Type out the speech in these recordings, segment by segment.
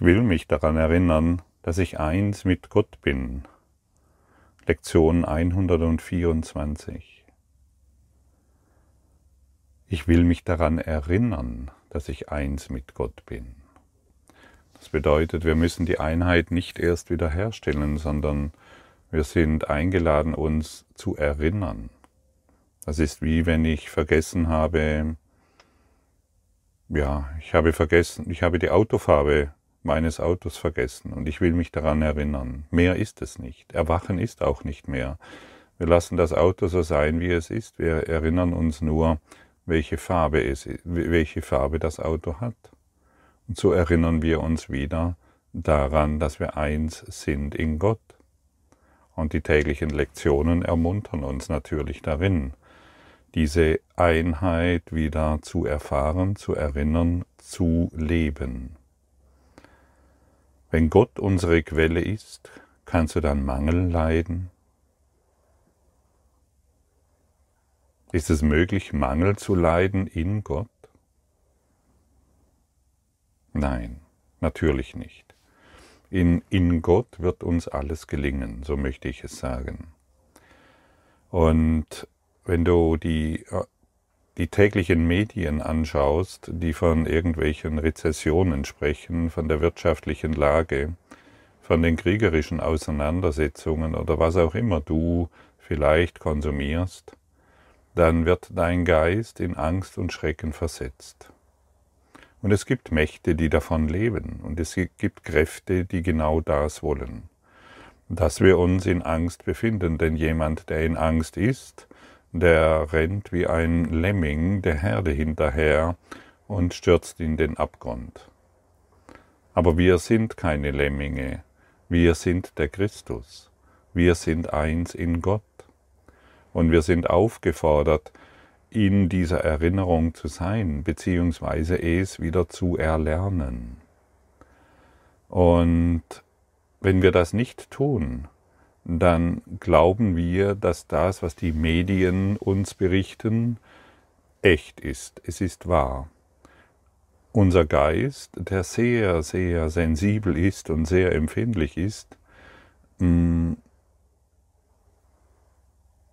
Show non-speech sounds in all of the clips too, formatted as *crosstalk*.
Will mich daran erinnern, dass ich eins mit Gott bin. Lektion 124. Ich will mich daran erinnern, dass ich eins mit Gott bin. Das bedeutet, wir müssen die Einheit nicht erst wiederherstellen, sondern wir sind eingeladen, uns zu erinnern. Das ist wie wenn ich vergessen habe, ja, ich habe vergessen, ich habe die Autofarbe meines Autos vergessen und ich will mich daran erinnern. Mehr ist es nicht. Erwachen ist auch nicht mehr. Wir lassen das Auto so sein, wie es ist. Wir erinnern uns nur, welche Farbe es, welche Farbe das Auto hat. Und so erinnern wir uns wieder daran, dass wir eins sind in Gott. Und die täglichen Lektionen ermuntern uns natürlich darin, diese Einheit wieder zu erfahren, zu erinnern, zu leben. Wenn Gott unsere Quelle ist, kannst du dann Mangel leiden? Ist es möglich, Mangel zu leiden in Gott? Nein, natürlich nicht. In, in Gott wird uns alles gelingen, so möchte ich es sagen. Und wenn du die, die täglichen Medien anschaust, die von irgendwelchen Rezessionen sprechen, von der wirtschaftlichen Lage, von den kriegerischen Auseinandersetzungen oder was auch immer du vielleicht konsumierst, dann wird dein Geist in Angst und Schrecken versetzt. Und es gibt Mächte, die davon leben, und es gibt Kräfte, die genau das wollen, dass wir uns in Angst befinden, denn jemand, der in Angst ist, der rennt wie ein Lemming der Herde hinterher und stürzt in den Abgrund. Aber wir sind keine Lemminge, wir sind der Christus, wir sind eins in Gott. Und wir sind aufgefordert, in dieser Erinnerung zu sein, beziehungsweise es wieder zu erlernen. Und wenn wir das nicht tun, dann glauben wir, dass das, was die Medien uns berichten, echt ist. Es ist wahr. Unser Geist, der sehr, sehr sensibel ist und sehr empfindlich ist, mm,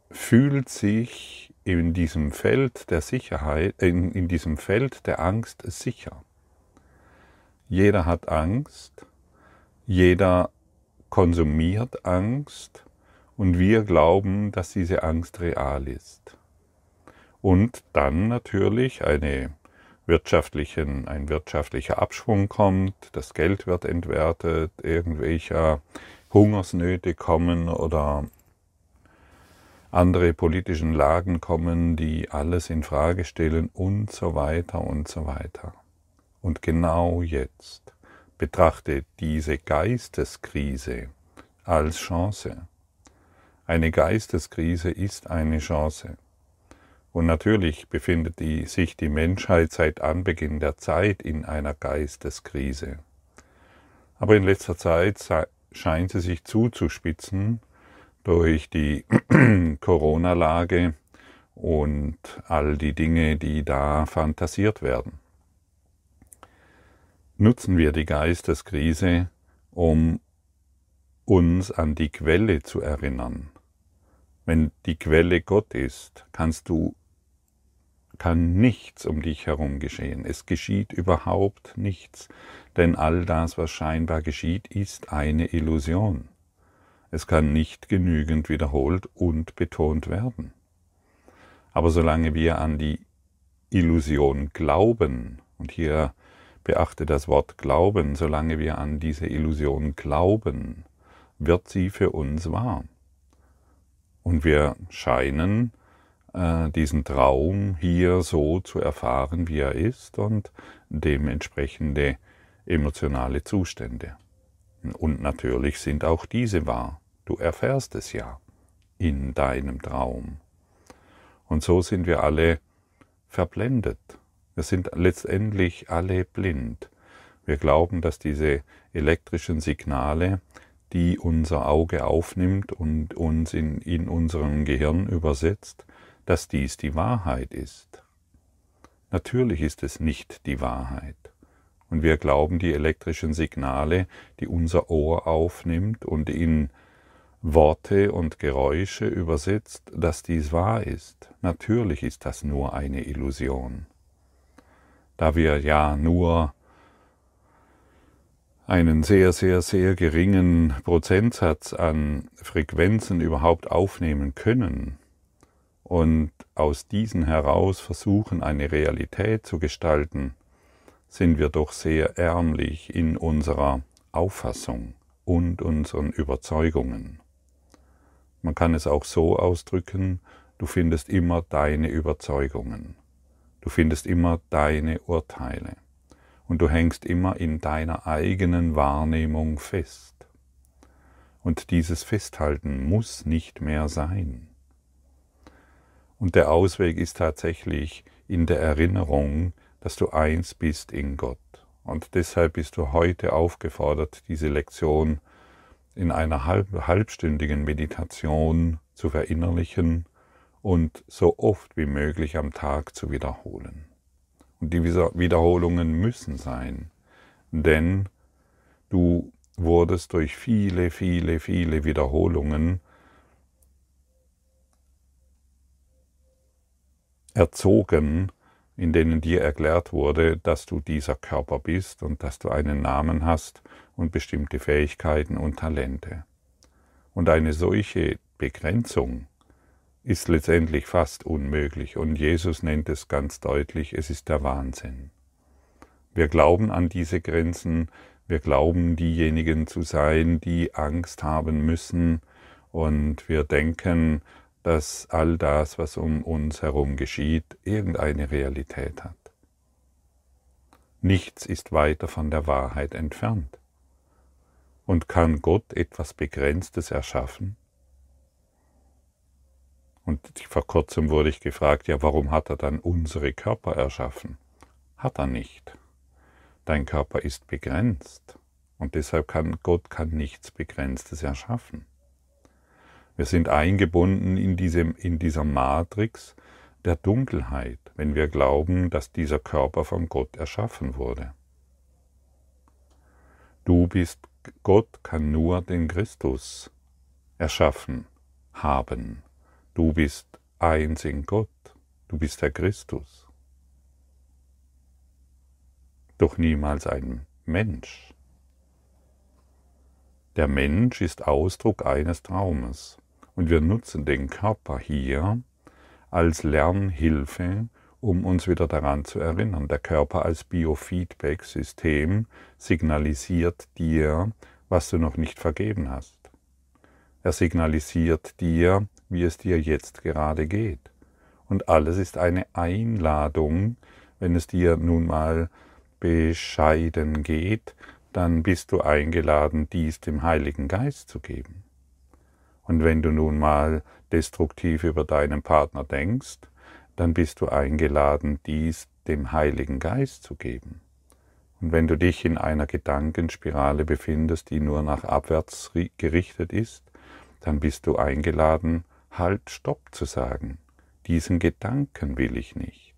fühlt sich in diesem Feld der Sicherheit, in, in diesem Feld der Angst sicher. Jeder hat Angst, jeder konsumiert Angst und wir glauben, dass diese Angst real ist. Und dann natürlich eine wirtschaftlichen, ein wirtschaftlicher Abschwung kommt, das Geld wird entwertet, irgendwelcher Hungersnöte kommen oder andere politischen Lagen kommen, die alles in Frage stellen und so weiter und so weiter. Und genau jetzt Betrachte diese Geisteskrise als Chance. Eine Geisteskrise ist eine Chance. Und natürlich befindet die, sich die Menschheit seit Anbeginn der Zeit in einer Geisteskrise. Aber in letzter Zeit scheint sie sich zuzuspitzen durch die *clears throat* Corona-Lage und all die Dinge, die da fantasiert werden nutzen wir die Geisteskrise, um uns an die Quelle zu erinnern. Wenn die Quelle Gott ist, kannst du kann nichts um dich herum geschehen. Es geschieht überhaupt nichts, denn all das, was scheinbar geschieht, ist eine Illusion. Es kann nicht genügend wiederholt und betont werden. Aber solange wir an die Illusion glauben, und hier Beachte das Wort Glauben, solange wir an diese Illusion glauben, wird sie für uns wahr. Und wir scheinen äh, diesen Traum hier so zu erfahren, wie er ist und dementsprechende emotionale Zustände. Und natürlich sind auch diese wahr. Du erfährst es ja in deinem Traum. Und so sind wir alle verblendet wir sind letztendlich alle blind. Wir glauben, dass diese elektrischen Signale, die unser Auge aufnimmt und uns in, in unserem Gehirn übersetzt, dass dies die Wahrheit ist. Natürlich ist es nicht die Wahrheit. Und wir glauben, die elektrischen Signale, die unser Ohr aufnimmt und in Worte und Geräusche übersetzt, dass dies wahr ist. Natürlich ist das nur eine Illusion. Da wir ja nur einen sehr, sehr, sehr geringen Prozentsatz an Frequenzen überhaupt aufnehmen können und aus diesen heraus versuchen, eine Realität zu gestalten, sind wir doch sehr ärmlich in unserer Auffassung und unseren Überzeugungen. Man kann es auch so ausdrücken, du findest immer deine Überzeugungen, du findest immer deine Urteile und du hängst immer in deiner eigenen Wahrnehmung fest. Und dieses Festhalten muss nicht mehr sein. Und der Ausweg ist tatsächlich in der Erinnerung, dass du eins bist in Gott. Und deshalb bist du heute aufgefordert, diese Lektion in einer halb, halbstündigen Meditation zu verinnerlichen und so oft wie möglich am Tag zu wiederholen. Und die Wiederholungen müssen sein, denn du wurdest durch viele, viele, viele Wiederholungen erzogen, in denen dir erklärt wurde, dass du dieser Körper bist und dass du einen Namen hast und bestimmte Fähigkeiten und Talente. Und eine solche Begrenzung ist letztendlich fast unmöglich und Jesus nennt es ganz deutlich, es ist der Wahnsinn. Wir glauben an diese Grenzen, wir glauben diejenigen zu sein, die Angst haben müssen und wir denken, dass all das, was um uns herum geschieht, irgendeine Realität hat. Nichts ist weiter von der Wahrheit entfernt. Und kann Gott etwas Begrenztes erschaffen? Und vor kurzem wurde ich gefragt, ja, warum hat er dann unsere Körper erschaffen? Hat er nicht. Dein Körper ist begrenzt und deshalb kann Gott kann nichts Begrenztes erschaffen. Wir sind eingebunden in, diesem, in dieser Matrix der Dunkelheit, wenn wir glauben, dass dieser Körper von Gott erschaffen wurde. Du bist, Gott kann nur den Christus erschaffen, haben. Du bist eins in Gott, du bist der Christus. Doch niemals ein Mensch. Der Mensch ist Ausdruck eines Traumes. Und wir nutzen den Körper hier als Lernhilfe, um uns wieder daran zu erinnern. Der Körper als Biofeedback-System signalisiert dir, was du noch nicht vergeben hast. Er signalisiert dir, wie es dir jetzt gerade geht. Und alles ist eine Einladung, wenn es dir nun mal bescheiden geht, dann bist du eingeladen, dies dem Heiligen Geist zu geben. Und wenn du nun mal destruktiv über deinen Partner denkst, dann bist du eingeladen, dies dem Heiligen Geist zu geben. Und wenn du dich in einer Gedankenspirale befindest, die nur nach abwärts gerichtet ist, dann bist du eingeladen, halt Stopp zu sagen. Diesen Gedanken will ich nicht.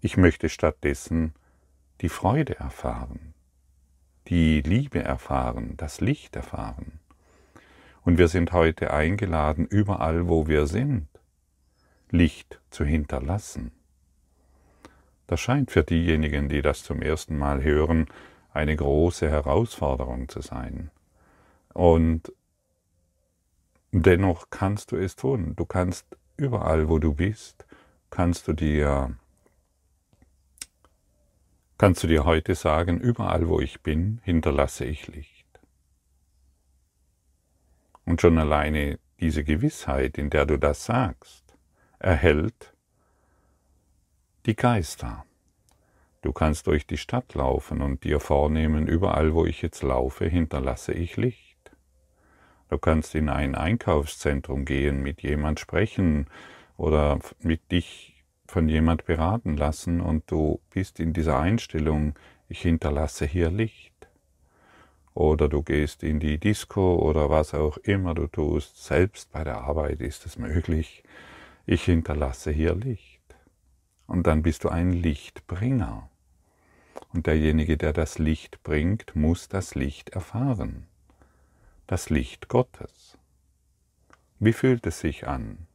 Ich möchte stattdessen die Freude erfahren, die Liebe erfahren, das Licht erfahren. Und wir sind heute eingeladen, überall, wo wir sind, Licht zu hinterlassen. Das scheint für diejenigen, die das zum ersten Mal hören, eine große Herausforderung zu sein. Und dennoch kannst du es tun. Du kannst überall, wo du bist, kannst du dir kannst du dir heute sagen, überall wo ich bin, hinterlasse ich Licht. Und schon alleine diese Gewissheit, in der du das sagst, erhält die Geister. Du kannst durch die Stadt laufen und dir vornehmen, überall wo ich jetzt laufe, hinterlasse ich Licht. Du kannst in ein Einkaufszentrum gehen, mit jemand sprechen oder mit dich von jemand beraten lassen und du bist in dieser Einstellung, ich hinterlasse hier Licht oder du gehst in die Disco oder was auch immer du tust. Selbst bei der Arbeit ist es möglich. Ich hinterlasse hier Licht. Und dann bist du ein Lichtbringer. Und derjenige, der das Licht bringt, muss das Licht erfahren. Das Licht Gottes. Wie fühlt es sich an,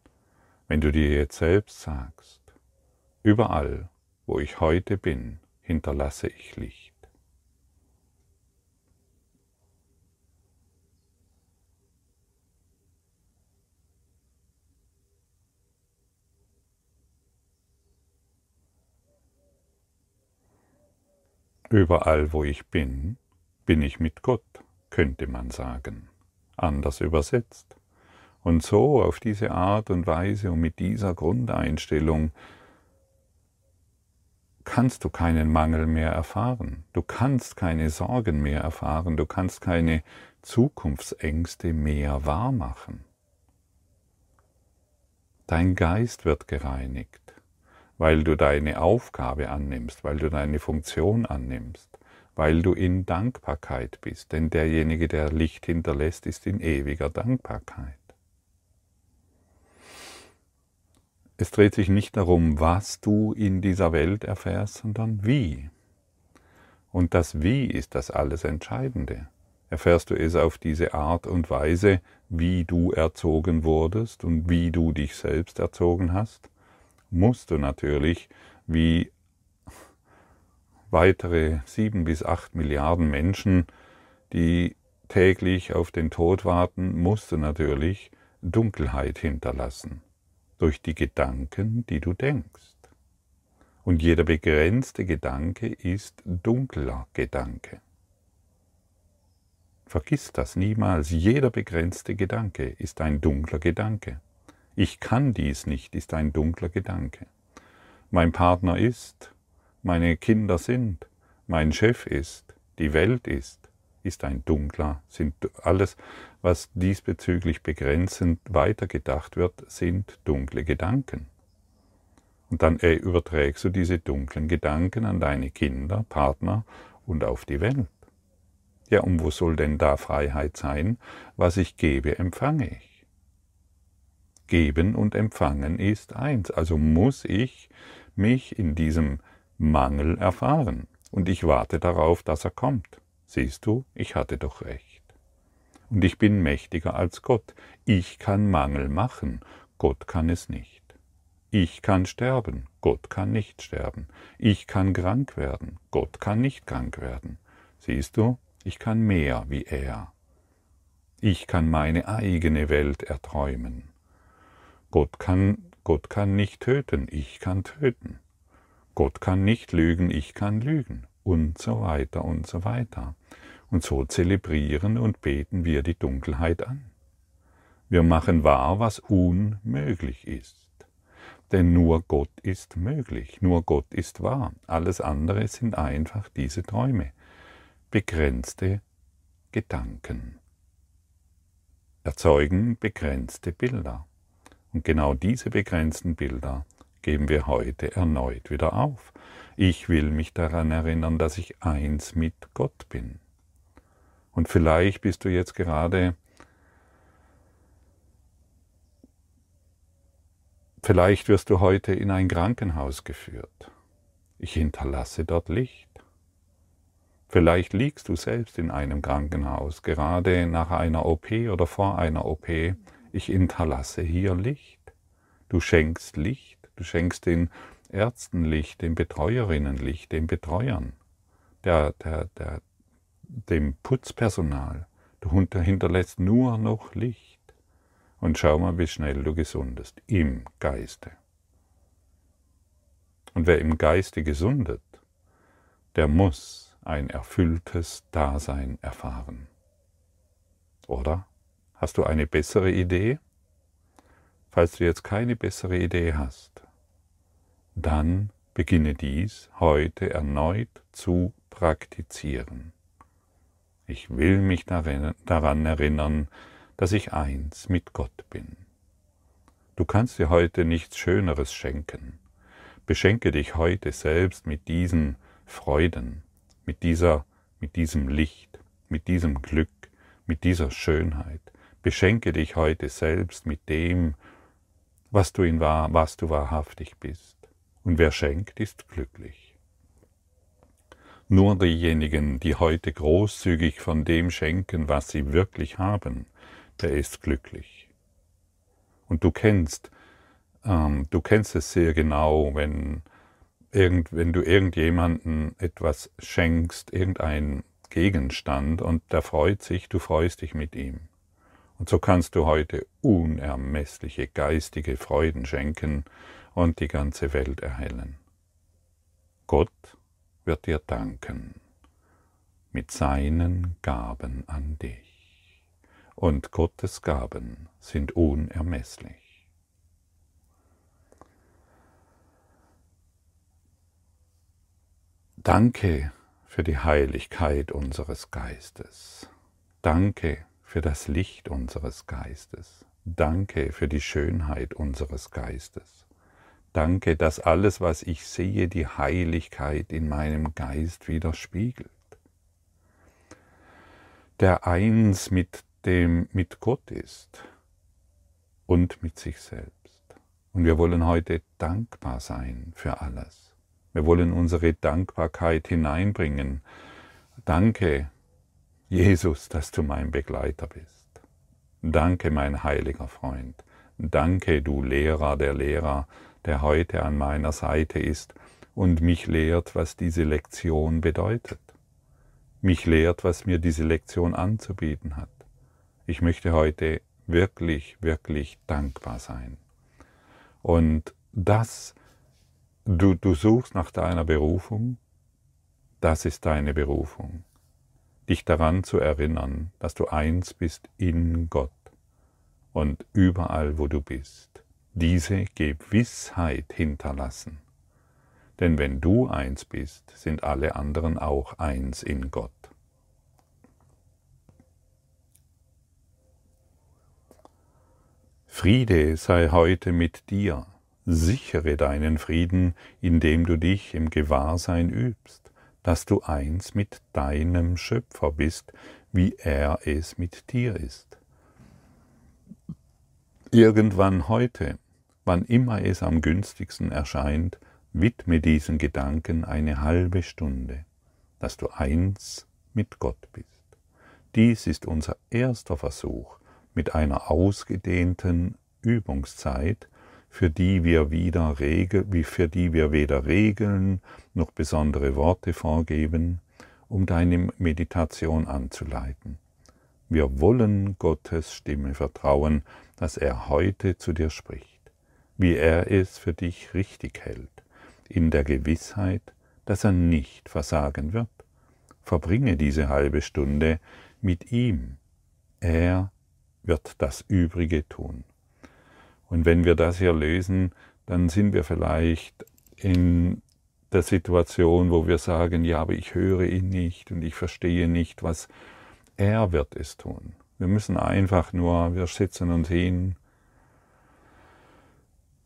wenn du dir jetzt selbst sagst, überall, wo ich heute bin, hinterlasse ich Licht. Überall, wo ich bin, bin ich mit Gott, könnte man sagen, anders übersetzt. Und so auf diese Art und Weise und mit dieser Grundeinstellung kannst du keinen Mangel mehr erfahren, du kannst keine Sorgen mehr erfahren, du kannst keine Zukunftsängste mehr wahrmachen. Dein Geist wird gereinigt weil du deine Aufgabe annimmst, weil du deine Funktion annimmst, weil du in Dankbarkeit bist. Denn derjenige, der Licht hinterlässt, ist in ewiger Dankbarkeit. Es dreht sich nicht darum, was du in dieser Welt erfährst, sondern wie. Und das Wie ist das alles Entscheidende. Erfährst du es auf diese Art und Weise, wie du erzogen wurdest und wie du dich selbst erzogen hast? musst du natürlich, wie weitere sieben bis acht Milliarden Menschen, die täglich auf den Tod warten, musst du natürlich Dunkelheit hinterlassen durch die Gedanken, die du denkst. Und jeder begrenzte Gedanke ist dunkler Gedanke. Vergiss das niemals. Jeder begrenzte Gedanke ist ein dunkler Gedanke. Ich kann dies nicht, ist ein dunkler Gedanke. Mein Partner ist, meine Kinder sind, mein Chef ist, die Welt ist, ist ein dunkler, sind alles, was diesbezüglich begrenzend weitergedacht wird, sind dunkle Gedanken. Und dann äh, überträgst du diese dunklen Gedanken an deine Kinder, Partner und auf die Welt. Ja, und wo soll denn da Freiheit sein? Was ich gebe, empfange ich. Geben und Empfangen ist eins. Also muss ich mich in diesem Mangel erfahren. Und ich warte darauf, dass er kommt. Siehst du, ich hatte doch recht. Und ich bin mächtiger als Gott. Ich kann Mangel machen, Gott kann es nicht. Ich kann sterben, Gott kann nicht sterben. Ich kann krank werden, Gott kann nicht krank werden. Siehst du, ich kann mehr wie er. Ich kann meine eigene Welt erträumen. Gott kann, Gott kann nicht töten, ich kann töten. Gott kann nicht lügen, ich kann lügen. Und so weiter und so weiter. Und so zelebrieren und beten wir die Dunkelheit an. Wir machen wahr, was unmöglich ist. Denn nur Gott ist möglich, nur Gott ist wahr. Alles andere sind einfach diese Träume, begrenzte Gedanken, erzeugen begrenzte Bilder. Und genau diese begrenzten Bilder geben wir heute erneut wieder auf. Ich will mich daran erinnern, dass ich eins mit Gott bin. Und vielleicht bist du jetzt gerade, vielleicht wirst du heute in ein Krankenhaus geführt. Ich hinterlasse dort Licht. Vielleicht liegst du selbst in einem Krankenhaus, gerade nach einer OP oder vor einer OP ich hinterlasse hier Licht. Du schenkst Licht, du schenkst den Ärzten Licht, den Betreuerinnen Licht, den Betreuern, der, der, der, dem Putzpersonal. Du hinterlässt nur noch Licht. Und schau mal, wie schnell du gesundest. Im Geiste. Und wer im Geiste gesundet, der muss ein erfülltes Dasein erfahren. Oder? Hast du eine bessere Idee? Falls du jetzt keine bessere Idee hast, dann beginne dies heute erneut zu praktizieren. Ich will mich daran erinnern, dass ich eins mit Gott bin. Du kannst dir heute nichts Schöneres schenken. Beschenke dich heute selbst mit diesen Freuden, mit dieser, mit diesem Licht, mit diesem Glück, mit dieser Schönheit, Beschenke dich heute selbst mit dem, was du in wahr, was du wahrhaftig bist. Und wer schenkt, ist glücklich. Nur diejenigen, die heute großzügig von dem schenken, was sie wirklich haben, der ist glücklich. Und du kennst, ähm, du kennst es sehr genau, wenn, irgend, wenn du irgendjemanden etwas schenkst, irgendein Gegenstand, und der freut sich, du freust dich mit ihm. Und so kannst du heute unermessliche geistige Freuden schenken und die ganze Welt erhellen. Gott wird dir danken mit seinen Gaben an dich. Und Gottes Gaben sind unermesslich. Danke für die Heiligkeit unseres Geistes. Danke für das Licht unseres Geistes. Danke für die Schönheit unseres Geistes. Danke, dass alles, was ich sehe, die Heiligkeit in meinem Geist widerspiegelt. Der eins mit dem, mit Gott ist und mit sich selbst. Und wir wollen heute dankbar sein für alles. Wir wollen unsere Dankbarkeit hineinbringen. Danke, Jesus, dass du mein Begleiter bist. Danke, mein heiliger Freund. Danke, du Lehrer der Lehrer, der heute an meiner Seite ist und mich lehrt, was diese Lektion bedeutet. Mich lehrt, was mir diese Lektion anzubieten hat. Ich möchte heute wirklich, wirklich dankbar sein. Und das, du, du suchst nach deiner Berufung, das ist deine Berufung. Dich daran zu erinnern, dass du eins bist in Gott und überall, wo du bist diese Gewissheit hinterlassen. Denn wenn du eins bist, sind alle anderen auch eins in Gott. Friede sei heute mit dir, sichere deinen Frieden, indem du dich im Gewahrsein übst, dass du eins mit deinem Schöpfer bist, wie er es mit dir ist. Irgendwann heute wann immer es am günstigsten erscheint, widme diesen Gedanken eine halbe Stunde, dass du eins mit Gott bist. Dies ist unser erster Versuch mit einer ausgedehnten Übungszeit, für die wir wieder Regel, für die wir weder Regeln noch besondere Worte vorgeben, um deine Meditation anzuleiten. Wir wollen Gottes Stimme vertrauen, dass er heute zu dir spricht wie er es für dich richtig hält, in der Gewissheit, dass er nicht versagen wird. Verbringe diese halbe Stunde mit ihm. Er wird das Übrige tun. Und wenn wir das hier lösen, dann sind wir vielleicht in der Situation, wo wir sagen, ja, aber ich höre ihn nicht und ich verstehe nicht, was er wird es tun. Wir müssen einfach nur, wir setzen uns hin,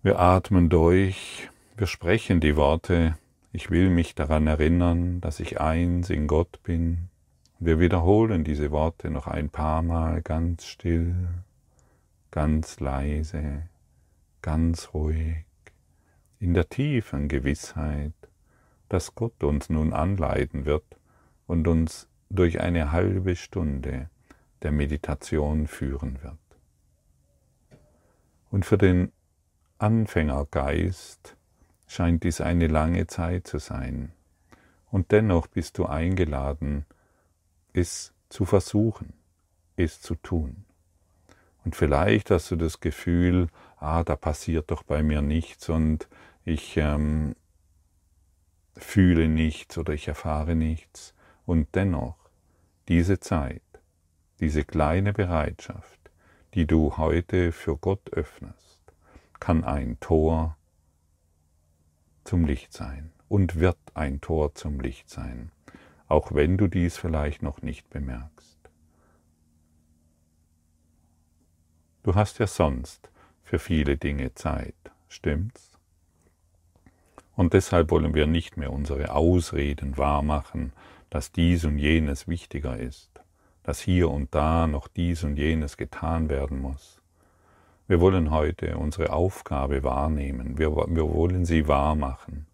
wir atmen durch, wir sprechen die Worte, ich will mich daran erinnern, dass ich eins in Gott bin. Wir wiederholen diese Worte noch ein paar Mal ganz still, ganz leise, ganz ruhig, in der tiefen Gewissheit, dass Gott uns nun anleiten wird und uns durch eine halbe Stunde der Meditation führen wird. Und für den Anfängergeist scheint dies eine lange Zeit zu sein. Und dennoch bist du eingeladen, es zu versuchen, es zu tun. Und vielleicht hast du das Gefühl, ah, da passiert doch bei mir nichts und ich ähm, fühle nichts oder ich erfahre nichts. Und dennoch, diese Zeit, diese kleine Bereitschaft, die du heute für Gott öffnest, kann ein Tor zum Licht sein und wird ein Tor zum Licht sein, auch wenn du dies vielleicht noch nicht bemerkst. Du hast ja sonst für viele Dinge Zeit, stimmt's? Und deshalb wollen wir nicht mehr unsere Ausreden wahrmachen, dass dies und jenes wichtiger ist, dass hier und da noch dies und jenes getan werden muss. Wir wollen heute unsere Aufgabe wahrnehmen. Wir, wir wollen sie wahr machen.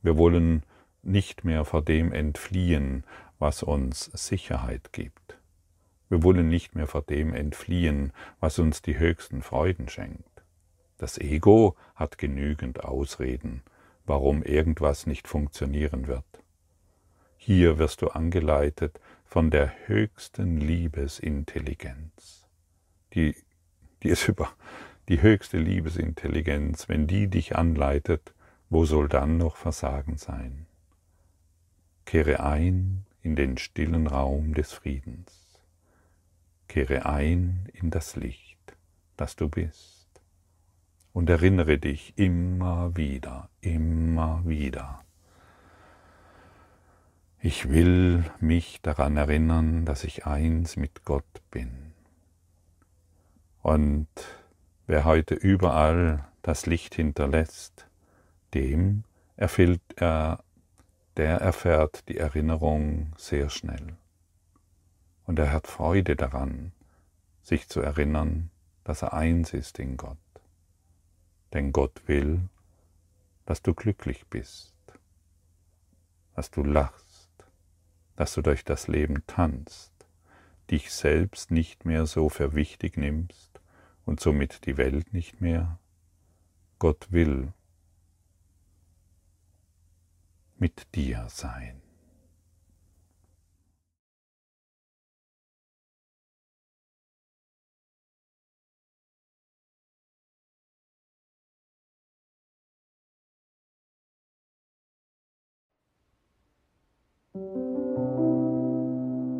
Wir wollen nicht mehr vor dem entfliehen, was uns Sicherheit gibt. Wir wollen nicht mehr vor dem entfliehen, was uns die höchsten Freuden schenkt. Das Ego hat genügend Ausreden, warum irgendwas nicht funktionieren wird. Hier wirst du angeleitet von der höchsten Liebesintelligenz, die, die ist über die höchste Liebesintelligenz, wenn die dich anleitet, wo soll dann noch Versagen sein? Kehre ein in den stillen Raum des Friedens. Kehre ein in das Licht, das du bist. Und erinnere dich immer wieder, immer wieder. Ich will mich daran erinnern, dass ich eins mit Gott bin. Und wer heute überall das Licht hinterlässt, dem erfüllt er, der erfährt die Erinnerung sehr schnell. Und er hat Freude daran, sich zu erinnern, dass er eins ist in Gott. Denn Gott will, dass du glücklich bist, dass du lachst, dass du durch das Leben tanzt, dich selbst nicht mehr so für wichtig nimmst und somit die Welt nicht mehr. Gott will, mit dir sein.